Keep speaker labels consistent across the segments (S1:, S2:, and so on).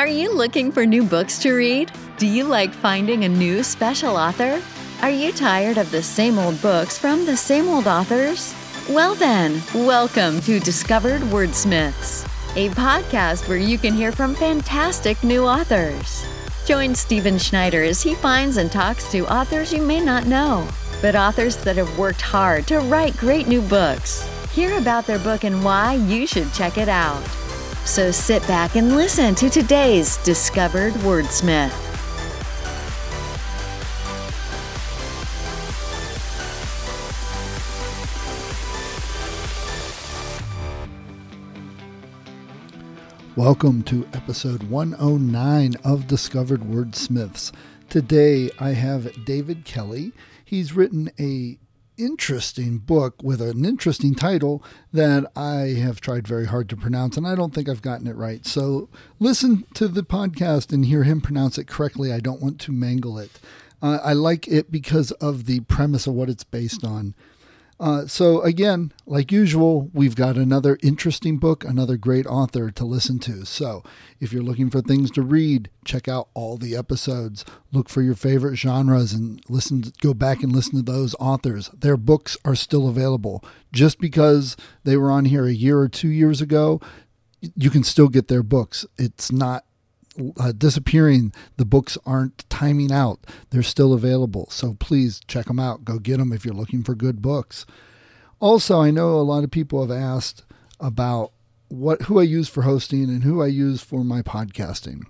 S1: Are you looking for new books to read? Do you like finding a new special author? Are you tired of the same old books from the same old authors? Well, then, welcome to Discovered Wordsmiths, a podcast where you can hear from fantastic new authors. Join Stephen Schneider as he finds and talks to authors you may not know, but authors that have worked hard to write great new books. Hear about their book and why you should check it out. So sit back and listen to today's Discovered Wordsmith.
S2: Welcome to episode 109 of Discovered Wordsmiths. Today I have David Kelly. He's written a interesting book with an interesting title that I have tried very hard to pronounce, and I don't think I've gotten it right. So listen to the podcast and hear him pronounce it correctly. I don't want to mangle it. Uh, I like it because of the premise of what it's based on. Uh, so, again, like usual, we've got another interesting book, another great author to listen to. So, if you're looking for things to read, check out all the episodes. Look for your favorite genres and listen. Go back and listen to those authors. Their books are still available. Just because they were on here a year or two years ago, you can still get their books. It's not uh, disappearing. The books aren't timing out. They're still available. So please check them out. Go get them if you're looking for good books. Also, I know a lot of people have asked about what who I use for hosting and who I use for my podcasting.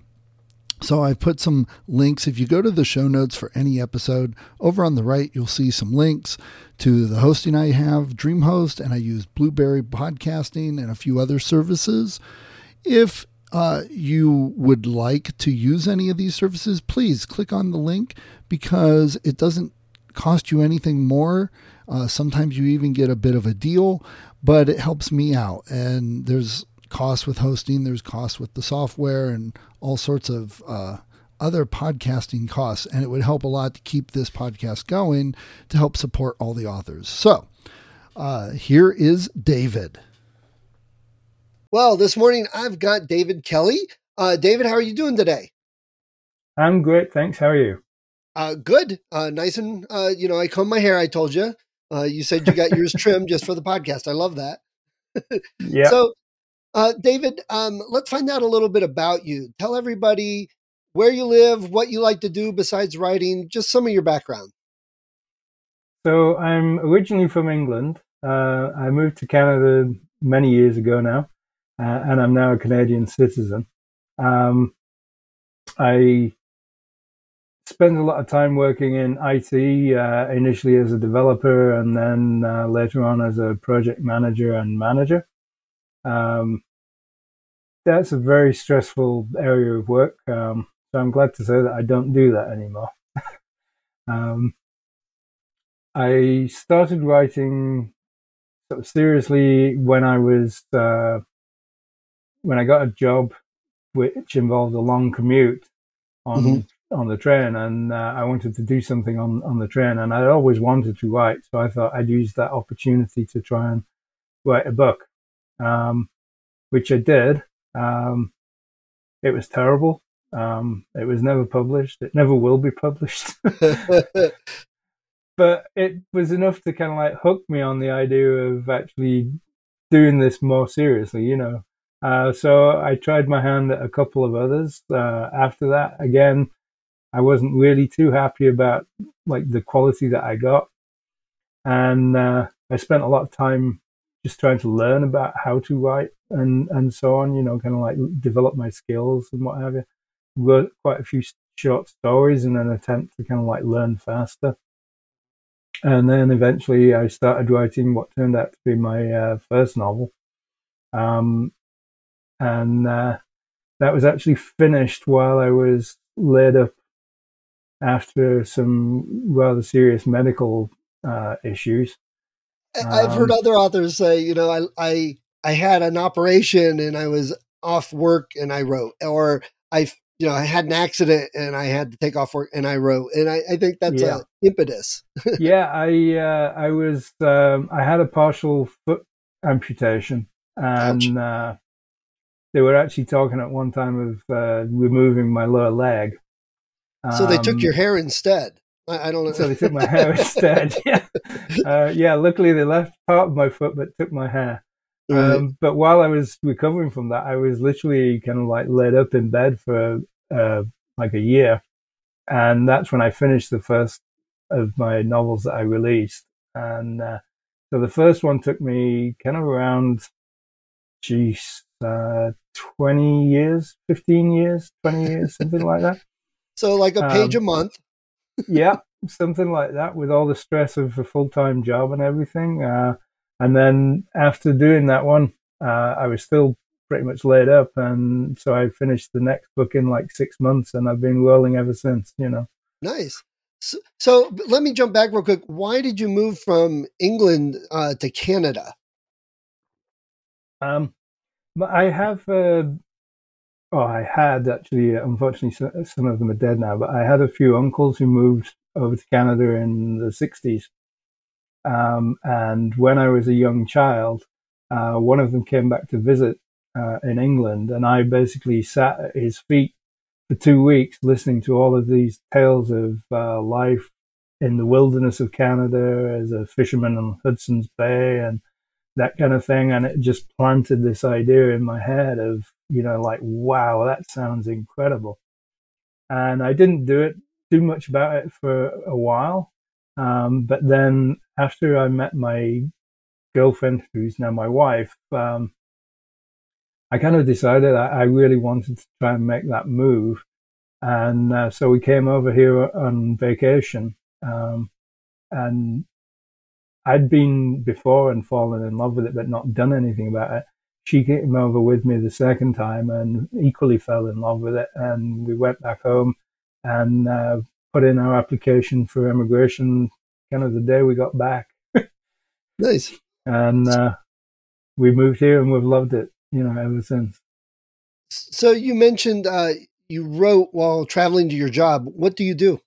S2: So I've put some links. If you go to the show notes for any episode, over on the right, you'll see some links to the hosting I have, DreamHost, and I use Blubrry Podcasting and a few other services. If uh, you would like to use any of these services, please click on the link because it doesn't cost you anything more. Uh, sometimes you even get a bit of a deal, but it helps me out. And there's costs with hosting, there's costs with the software, and all sorts of uh, other podcasting costs. And it would help a lot to keep this podcast going to help support all the authors. So uh, here is David.
S3: Well, this morning I've got David Kelly. Uh, David, how are you doing today?
S4: I'm great, thanks. How are you?
S3: Uh, good. Uh, nice and uh, you know, I comb my hair. I told you. Uh, you said you got yours trimmed just for the podcast. I love that.
S4: yeah.
S3: So, uh, David, um, let's find out a little bit about you. Tell everybody where you live, what you like to do besides writing, just some of your background.
S4: So, I'm originally from England. Uh, I moved to Canada many years ago now uh, and I'm now a Canadian citizen. Um, I spent a lot of time working in IT, uh, initially as a developer and then uh, later on as a project manager and manager. Um, that's a very stressful area of work. Um, so I'm glad to say that I don't do that anymore. um, I started writing sort of seriously when I was uh, when I got a job which involved a long commute on mm-hmm. on the train, and uh, I wanted to do something on on the train, and I always wanted to write, so I thought I'd use that opportunity to try and write a book, um, which I did. Um, it was terrible. Um, it was never published. It never will be published. but it was enough to kind of like hook me on the idea of actually doing this more seriously, you know. Uh, so I tried my hand at a couple of others. Uh, after that, again, I wasn't really too happy about like the quality that I got, and uh, I spent a lot of time just trying to learn about how to write and and so on. You know, kind of like develop my skills and what have you. Wrote quite a few short stories in an attempt to kind of like learn faster. And then eventually I started writing what turned out to be my uh, first novel. Um, and uh, that was actually finished while I was laid up after some rather serious medical uh, issues.
S3: I've um, heard other authors say, you know, I I I had an operation and I was off work and I wrote, or I you know I had an accident and I had to take off work and I wrote, and I, I think that's yeah. a impetus.
S4: yeah, I uh, I was um, I had a partial foot amputation and uh, they were actually talking at one time of uh, removing my lower leg.
S3: So they took
S4: Um,
S3: your hair instead. I, I don't know.
S4: So they took my hair instead. Yeah, uh, yeah. Luckily, they left part of my foot, but took my hair.
S3: Right.
S4: Um, but while I was recovering from that, I was literally kind of like laid up in bed for uh, like a year, and that's when I finished the first of my novels that I released. And uh, so the first one took me kind of around, geez, uh, twenty years, fifteen years, twenty years, something like that.
S3: so like a page
S4: um,
S3: a month.
S4: yeah, something like that with all the stress of a full time job and everything. Uh, and then after doing that one, uh, I was still pretty much laid up. And so I finished the next book in like six months and I've been rolling ever since, you know.
S3: Nice. So, so let me jump back real quick. Why did you move from England uh, to Canada?
S4: Um, I have, uh, oh, I had actually, unfortunately, some of them are dead now, but I had a few uncles who moved over to Canada in the 60s. Um, and when I was a young child, uh, one of them came back to visit uh, in England, and I basically sat at his feet for two weeks listening to all of these tales of uh, life in the wilderness of Canada as a fisherman on Hudson's Bay and that kind of thing. And it just planted this idea in my head of, you know, like, wow, that sounds incredible. And I didn't do it, do much about it for a while. Um, but then after I met my girlfriend, who's now my wife, um, I kind of decided I, I really wanted to try and make that move. And uh, so we came over here on vacation. Um, and I'd been before and fallen in love with it, but not done anything about it. She came over with me the second time and equally fell in love with it. And we went back home and uh, put in our application for immigration kind of the day we got back.
S3: Nice.
S4: And uh, we moved here and we've loved it, you know, ever since.
S3: So you mentioned uh, you wrote while traveling to your job. What do you do?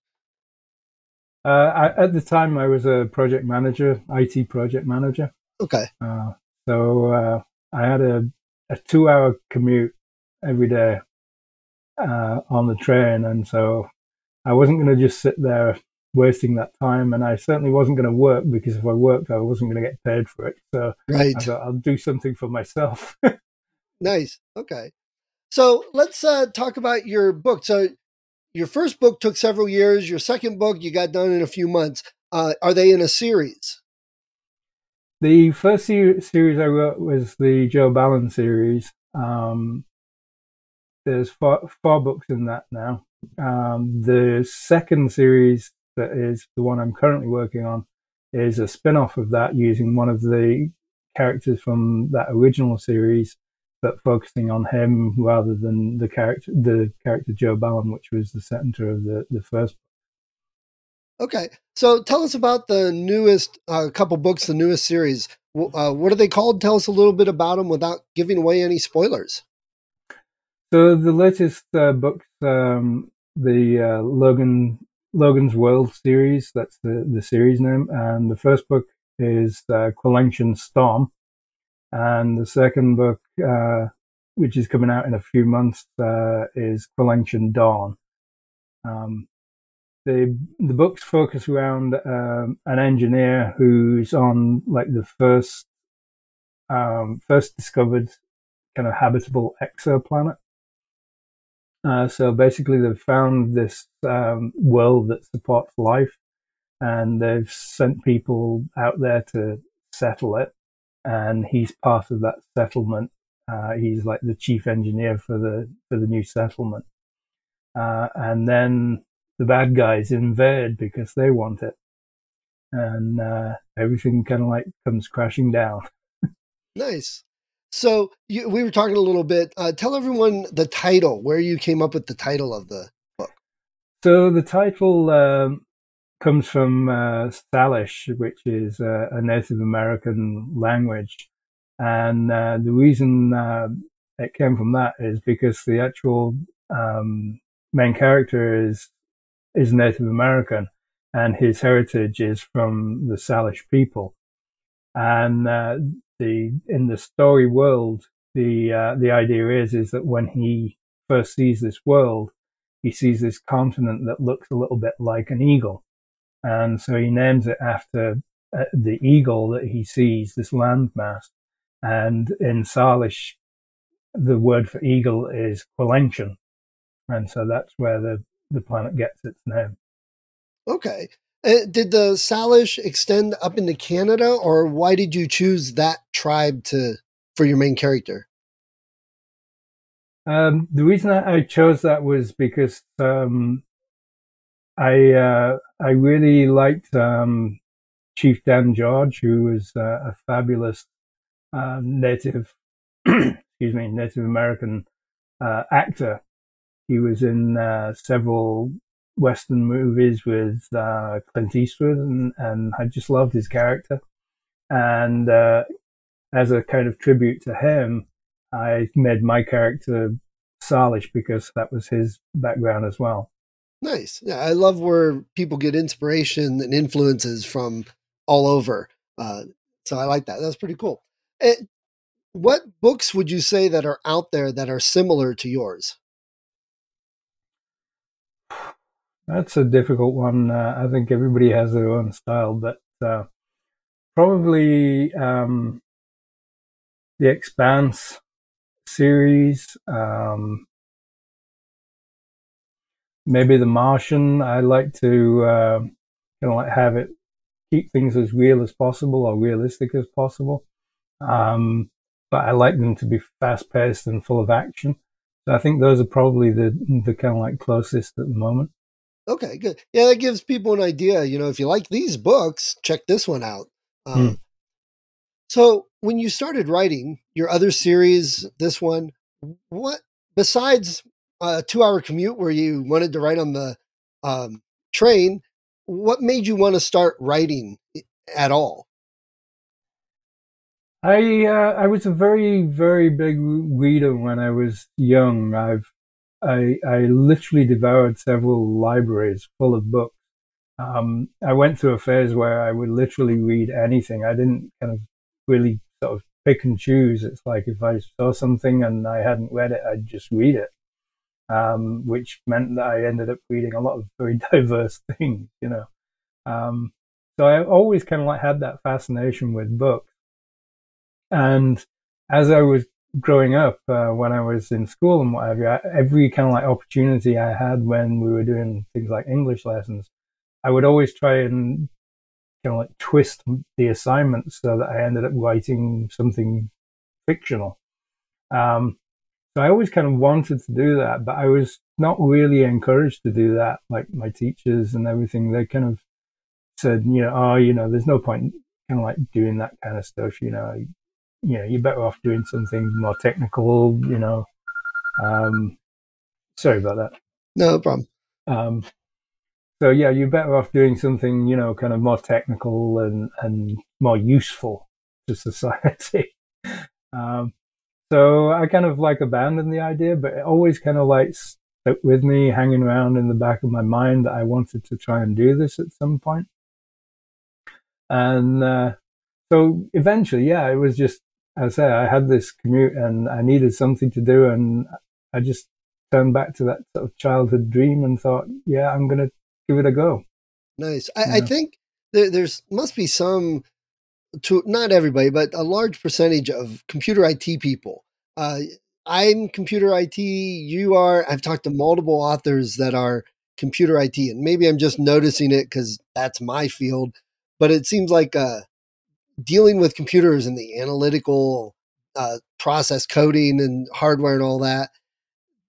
S4: Uh, I, at the time, I was a project manager, IT project manager.
S3: Okay.
S4: Uh, so uh, I had a, a two hour commute every day uh, on the train. And so I wasn't going to just sit there wasting that time. And I certainly wasn't going to work because if I worked, I wasn't going to get paid for it. So
S3: Right.
S4: I thought I'll do something for myself.
S3: Nice. Okay. So let's uh, talk about your book. So your first book took several years. Your second book you got done in a few months. Uh, are they in a series?
S4: The first se- series I wrote was the Joe Ballon series. Um, there's four, four books in that now. Um, the second series, that is the one I'm currently working on, is a spin off of that using one of the characters from that original series, but focusing on him rather than the character, the character Joe Ballon, which was the center of the, the first
S3: Okay. So tell us about the newest uh, couple books, the newest series. Uh, what are they called? Tell us a little bit about them without giving away any spoilers.
S4: So the latest uh, books, um, the uh, Logan Logan's World series, that's the, the series name, and the first book is uh, Quillention Storm, and the second book, uh, which is coming out in a few months, uh, is Quillention Dawn. Um, the the books focus around um, an engineer who's on like the first um, first discovered kind of habitable exoplanet. Uh, so basically, they've found this um, world that supports life, and they've sent people out there to settle it. And he's part of that settlement. Uh, he's like the chief engineer for the for the new settlement. Uh, and then the bad guys invade because they want it, and uh, everything kind of like comes crashing down.
S3: Nice. So you, we were talking a little bit. Uh, tell everyone the title, where you came up with the title of the book.
S4: So the title um, comes from uh, Salish, which is uh, a Native American language, and uh, the reason uh, it came from that is because the actual um, main character is is Native American, and his heritage is from the Salish people, and uh, the in the story world the uh, the idea is is that when he first sees this world, he sees this continent that looks a little bit like an eagle, and so he names it after uh, the eagle that he sees, this landmass. And in Salish, the word for eagle is Quellention, and so that's where the the planet gets its name.
S3: Okay. Uh, did the Salish extend up into Canada, or why did you choose that tribe to for your main character?
S4: Um, the reason I chose that was because um, I uh, I really liked um, Chief Dan George, who was uh, a fabulous uh, native, excuse me, Native American uh, actor. He was in uh, several Western movies with uh, Clint Eastwood, and, and I just loved his character. And uh, as a kind of tribute to him, I made my character Salish because that was his background as well.
S3: Nice. Yeah, I love where people get inspiration and influences from all over. Uh, so I like that. That's pretty cool. Eh, what books would you say that are out there that are similar to yours?
S4: That's a difficult one. Uh, I think everybody has their own style, but uh, probably um, the Expanse series, um, maybe The Martian. I like to uh, kind of like have it keep things as real as possible or realistic as possible. Um, but I like them to be fast paced and full of action. So I think those are probably the the kind of like closest at the moment.
S3: Okay, good. Yeah, that gives people an idea. You know, if you like these books, check this one out. Um, hmm. So, when you started writing your other series, this one, what besides a two-hour commute where you wanted to write on the um, train, what made you want to start writing at all?
S4: I uh, I was a very very big reader when I was young. I've I, I literally devoured several libraries full of books. Um, I went through a phase where I would literally read anything. I didn't kind of really sort of pick and choose. It's like if I saw something and I hadn't read it, I'd just read it, um, which meant that I ended up reading a lot of very diverse things, you know. Um, so I always kind of like had that fascination with books. And as I was growing up, uh, when I was in school and whatever, every kind of like opportunity I had when we were doing things like English lessons, I would always try and kind of like twist the assignments so that I ended up writing something fictional. Um, so I always kind of wanted to do that, but I was not really encouraged to do that. Like my teachers and everything, they kind of said, you know, oh, you know, there's no point kind of like doing that kind of stuff. You know, you know, you're better off doing something more technical, you know. Um, sorry about that.
S3: No problem.
S4: Um, so yeah, you're better off doing something, you know, kind of more technical and, and more useful to society. um, so I kind of like abandoned the idea, but it always kind of like stuck with me, hanging around in the back of my mind that I wanted to try and do this at some point. And uh, so eventually, yeah, it was just I say I had this commute and I needed something to do, and I just turned back to that sort of childhood dream and thought, yeah, I'm going to give it a go.
S3: Nice. I. I think there, there's must be some to not everybody, but a large percentage of computer IT people. Uh, I'm computer IT. You are. I've talked to multiple authors that are computer IT, and maybe I'm just noticing it because that's my field. But it seems like uh, dealing with computers and the analytical uh, process coding and hardware and all that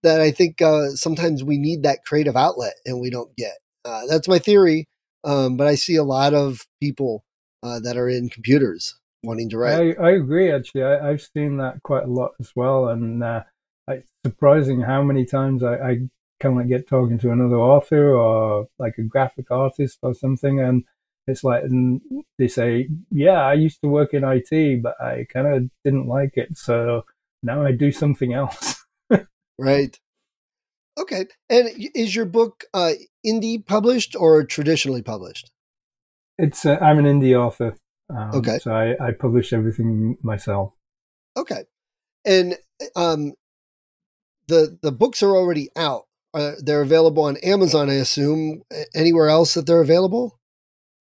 S3: that I think uh, sometimes we need that creative outlet and we don't get. Uh, that's my theory, um, but I see a lot of people uh, that are in computers wanting to write.
S4: I, I agree. Actually, I, have seen that quite a lot as well, and uh, it's surprising how many times I, I kind of like get talking to another author or like a graphic artist or something, and it's like and they say, "Yeah, I used to work in IT, but I kind of didn't like it, so now I do something else."
S3: right. Okay. And is your book uh, indie published or traditionally published?
S4: It's uh, I'm an indie author.
S3: Um, okay.
S4: So I, I publish everything myself.
S3: Okay. And um, the the books are already out. Uh, they're available on Amazon, I assume. Anywhere else that they're available?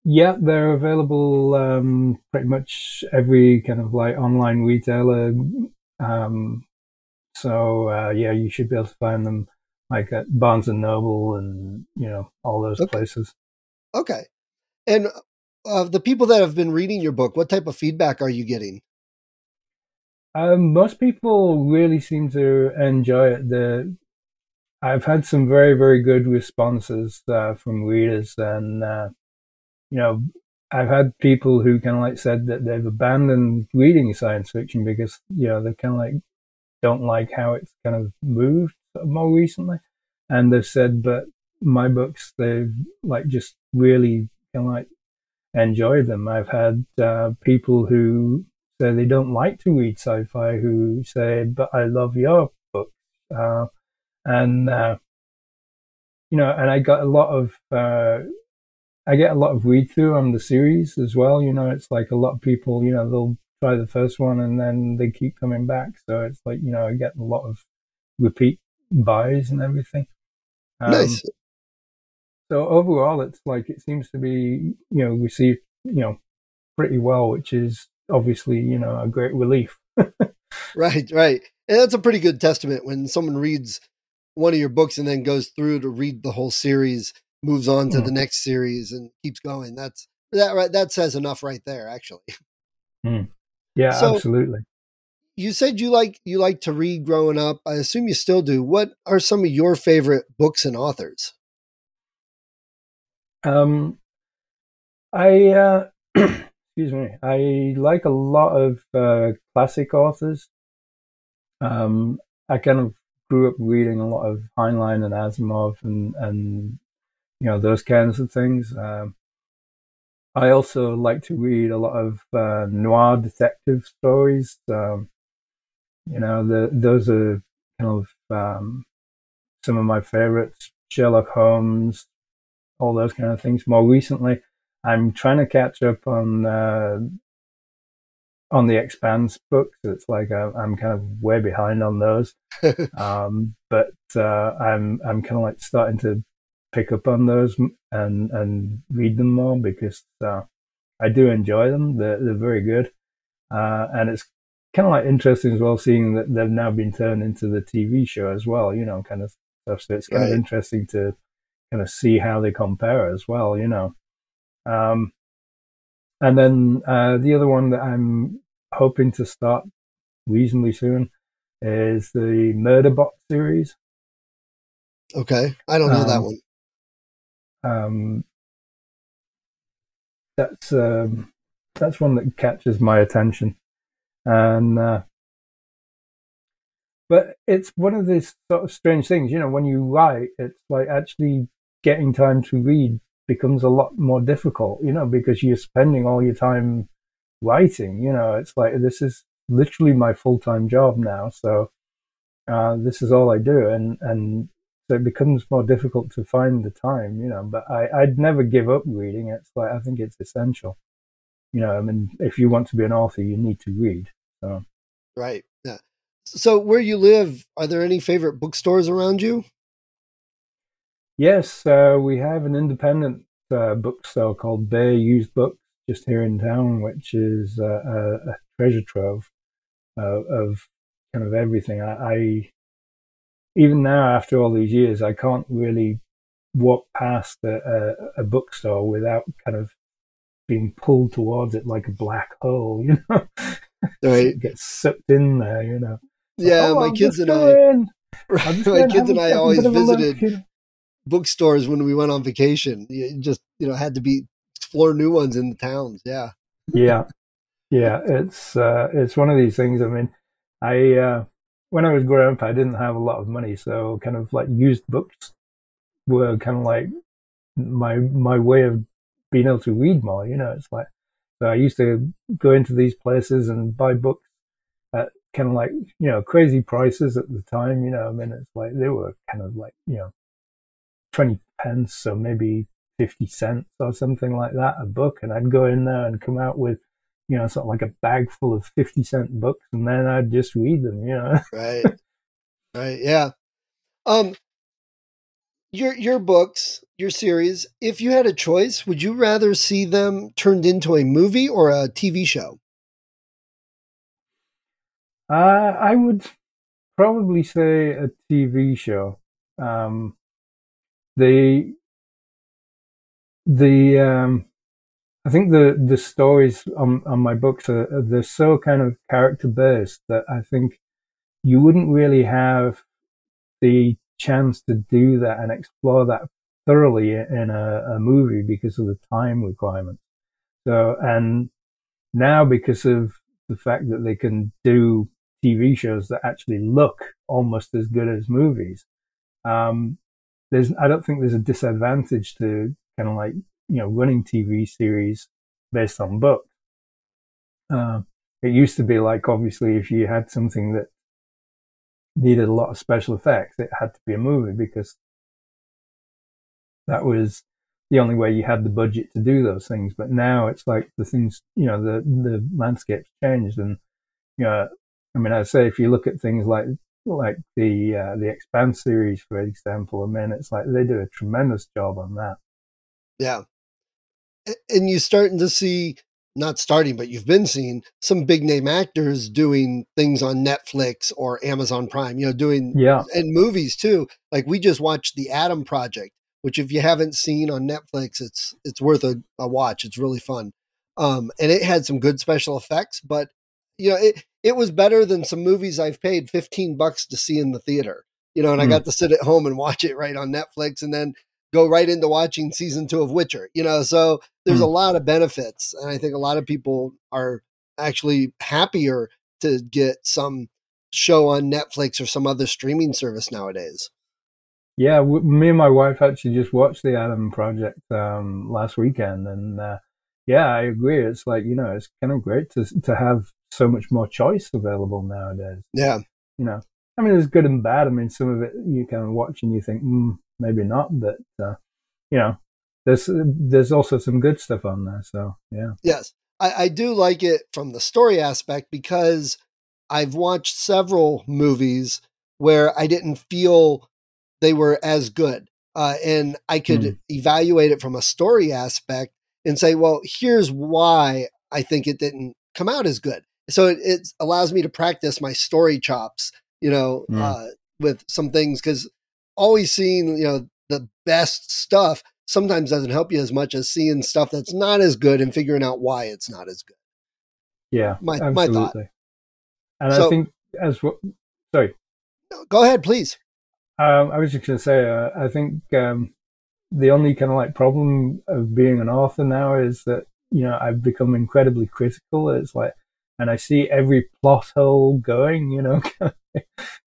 S4: Yeah, they're available um, pretty much every kind of like online retailer. Um, so uh, yeah, you should be able to find them like at Barnes and Noble and you know all those
S3: Okay.
S4: places.
S3: Okay. And uh, the people that have been reading your book, what type of feedback are you getting?
S4: Um, most people really seem to enjoy it. The I've had some very very good responses uh, from readers, and uh, you know I've had people who kind of like said that they've abandoned reading science fiction because you know they kind of like don't like how it's kind of moved more recently, and they've said, but my books they've like just really of like enjoyed them. I've had uh, people who say they don't like to read sci-fi who say, but I love your book. Uh, and, uh, you know, and I got a lot of, uh, I get a lot of read through on the series as well. You know, it's like a lot of people, you know, they'll try the first one and then they keep coming back. So it's like, you know, I get a lot of repeat buys and everything. Um,
S3: nice.
S4: So overall, it's like it seems to be you know received you know pretty well, which is obviously you know a great relief.
S3: Right, right. And that's a pretty good testament when someone reads one of your books and then goes through to read the whole series, moves on to
S4: Mm.
S3: the next series and keeps going. That's that right that says enough right there actually.
S4: Yeah,
S3: So-
S4: absolutely.
S3: You said you like you like to read growing up. I assume you still do. What are some of your favorite books and authors?
S4: Um, I uh, excuse me. I like a lot of uh, classic authors. Um, I kind of grew up reading a lot of Heinlein and Asimov and and you know those kinds of things. Um, I also like to read a lot of uh, noir detective stories. Um, you know, the, those are kind of um, some of my favorites. Sherlock Holmes, all those kind of things. More recently, I'm trying to catch up on uh, on the Expanse books. It's like I'm kind of way behind on those, um, but uh, I'm I'm kind of like starting to pick up on those and and read them more because uh, I do enjoy them. They're they're very good, uh, and it's kind of like interesting as well seeing that they've now been turned into the TV show as well. You know, kind of stuff. So it's kind
S3: Right.
S4: of interesting to kind of see how they compare as well. You know, um, and then uh, the other one that I'm hoping to start reasonably soon is the Murderbot series.
S3: Okay. I don't know that
S4: Um,
S3: one.
S4: um, that's um, that's one that catches my attention, and uh, but it's one of these sort of strange things. You know, when you write, it's like actually getting time to read becomes a lot more difficult. You know, because you're spending all your time writing. You know, it's like this is literally my full time job now. So uh, this is all I do, and and so it becomes more difficult to find the time, you know. But I, I'd never give up reading. It's like I think it's essential. You know, I mean, if you want to be an author, you need to read. So
S3: Right. Yeah. So where you live, are there any favorite bookstores around you?
S4: Yes, uh, we have an independent uh, bookstore called Bear Used Books just here in town, which is uh, a, a treasure trove of kind of everything. I, I even now, after all these years, I can't really walk past a, a, a bookstore without kind of being pulled towards it like a black hole, you know.
S3: Right.
S4: Get sucked in there, you know.
S3: Yeah,
S4: Oh,
S3: my
S4: I'll
S3: kids and I,
S4: in. I'll just go
S3: my kids and I always visited. Bookstores when we went on vacation. You just, you know, had to be explore new ones in the towns. Yeah.
S4: yeah yeah it's uh it's one of these things i mean i uh when i was growing up i didn't have a lot of money so kind of like used books were kind of like my my way of being able to read more you know it's like so i used to go into these places and buy books at kind of like you know crazy prices at the time you know i mean it's like they were kind of like you know 20 pence so maybe 50 cents or something like that a book and i'd go in there and come out with you know, sort of like a bag full of 50 cent books and then I'd just read them, you know.
S3: right. Right. Yeah. Um, your your books, your series, if you had a choice, would you rather see them turned into a movie or a TV show?
S4: Uh, I would probably say a TV show. Um, the the um, I think the the stories on on my books are they're so kind of character based that I think you wouldn't really have the chance to do that and explore that thoroughly in a, a movie because of the time requirement. So and now because of the fact that they can do TV shows that actually look almost as good as movies. Um, there's, I don't think there's a disadvantage to kind of like, you know, running TV series based on books. Uh, it used to be like, obviously, if you had something that needed a lot of special effects, it had to be a movie because that was the only way you had the budget to do those things. But now it's like the things, you know, the, the landscape's changed and, you know, I mean, I'd say if you look at things like like the uh, the Expanse series, for example, I mean, it's like they do a tremendous job on that.
S3: Yeah, and you're starting to see not starting, but you've been seeing some big name actors doing things on Netflix or Amazon Prime. You know, doing
S4: yeah,
S3: and movies too. Like we just watched The Adam Project, which if you haven't seen on Netflix, it's it's worth a, a watch. It's really fun. Um, and it had some good special effects, but you know, it, it was better than some movies I've paid 15 bucks to see in the theater, you know, and mm. I hmm. got to sit at home and watch it right on Netflix and then go right into watching season two of Witcher, you know, so there's mm. a lot of benefits. And I think a lot of people are actually happier to get some show on Netflix or some other streaming service nowadays.
S4: Yeah, me and my wife actually just watched the Adam Project um, last weekend, and uh, yeah, I agree. It's like you know, it's kind of great to to have so much more choice available nowadays.
S3: Yeah.
S4: You know, I mean, there's good and bad. I mean, some of it you of watch and you think, mm, maybe not, but, uh, you know, there's, there's also some good stuff on there. So, yeah.
S3: Yes. I, I do like it from the story aspect because I've watched several movies where I didn't feel they were as good. Uh, and I could mm. evaluate it from a story aspect and say, well, here's why I think it didn't come out as good so it, it allows me to practice my story chops, you know, mm. uh, with some things because always seeing, you know, the best stuff sometimes doesn't help you as much as seeing stuff that's not as good and figuring out why it's not as good.
S4: Yeah,
S3: my absolutely. my thought.
S4: And so, I think as well. Sorry.
S3: Go ahead, please.
S4: Um, I was just going to say, uh, I think um, the only kind of like problem of being an author now is that you know I've become incredibly critical. It's like and I see every plot hole going, you know.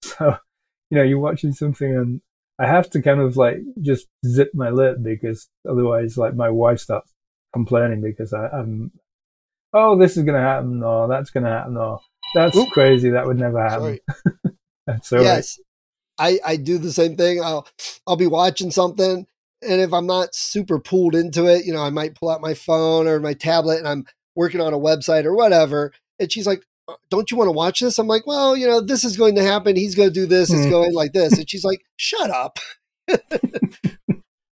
S4: so, you know, you're watching something and I have to kind of like just zip my lip because otherwise, like, my wife starts complaining because I, am oh, this is going to happen, or that's going to happen, or that's Oop. crazy. That would never happen.
S3: that's all yes. Right. I, I do the same thing. I'll, I'll be watching something. And if I'm not super pulled into it, you know, I might pull out my phone or my tablet and I'm working on a website or whatever and she's like, uh, don't you want to watch this? I'm like, well, you know, this is going to happen. He's going to do this. It's mm. going like this. And she's like, shut up.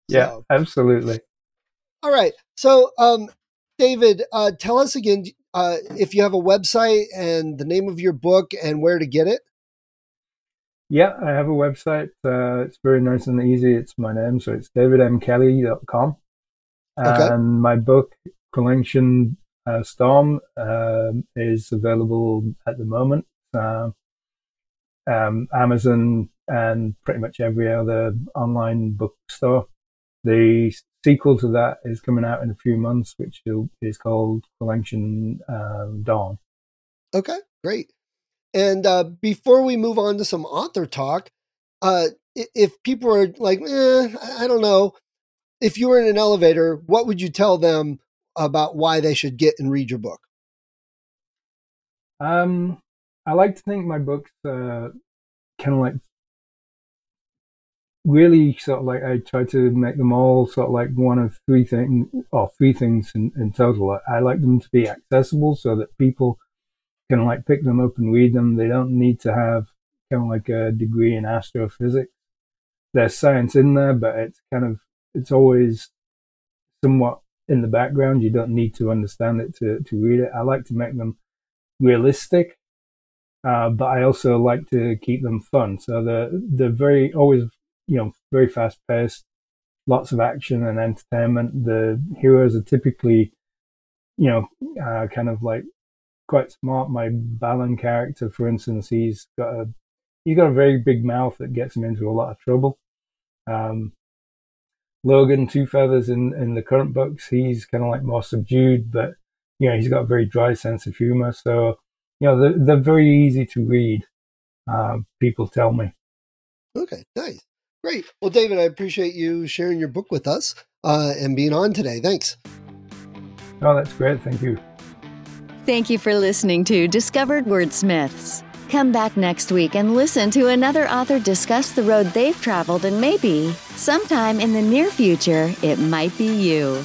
S4: yeah, so, absolutely.
S3: All right. So, um, David, uh, tell us again uh, if you have a website and the name of your book and where to get it.
S4: Yeah, I have a website. Uh, it's very nice and easy. It's my name, so it's davidmkelly.com. Okay. And my book, Quillention uh, Storm uh, is available at the moment. Uh, um, Amazon and pretty much every other online bookstore. The sequel to that is coming out in a few months, which is called Quillention um, Dawn.
S3: Okay, great. And uh, before we move on to some author talk, uh, if people are like, eh, I don't know, if you were in an elevator, what would you tell them about why they should get and read your book?
S4: Um, I like to think my books uh, kind of like really sort of like I try to make them all sort of like one of three things, or three things in, in total. I like them to be accessible so that people can like pick them up and read them. They don't need to have kind of like a degree in astrophysics. There's science in there, but it's kind of it's always somewhat in the background. You don't need to understand it to, to read it. I like to make them realistic, uh, but I also like to keep them fun. So they're, they're very, always, you know, very fast paced, lots of action and entertainment. The heroes are typically, you know, uh, kind of like quite smart. My Ballon character, for instance, he's got a, he's got a very big mouth that gets him into a lot of trouble. Um, Logan Two Feathers in, in the current books, he's kind of like more subdued, but you know he's got a very dry sense of humor. So you know they're, they're very easy to read. Uh, people tell me.
S3: Okay, nice, great. Well, David, I appreciate you sharing your book with us uh, and being on today. Thanks.
S4: Oh, that's great. Thank you.
S1: Thank you for listening to Discovered Wordsmiths. Come back next week and listen to another author discuss the road they've traveled and maybe, sometime in the near future, it might be you.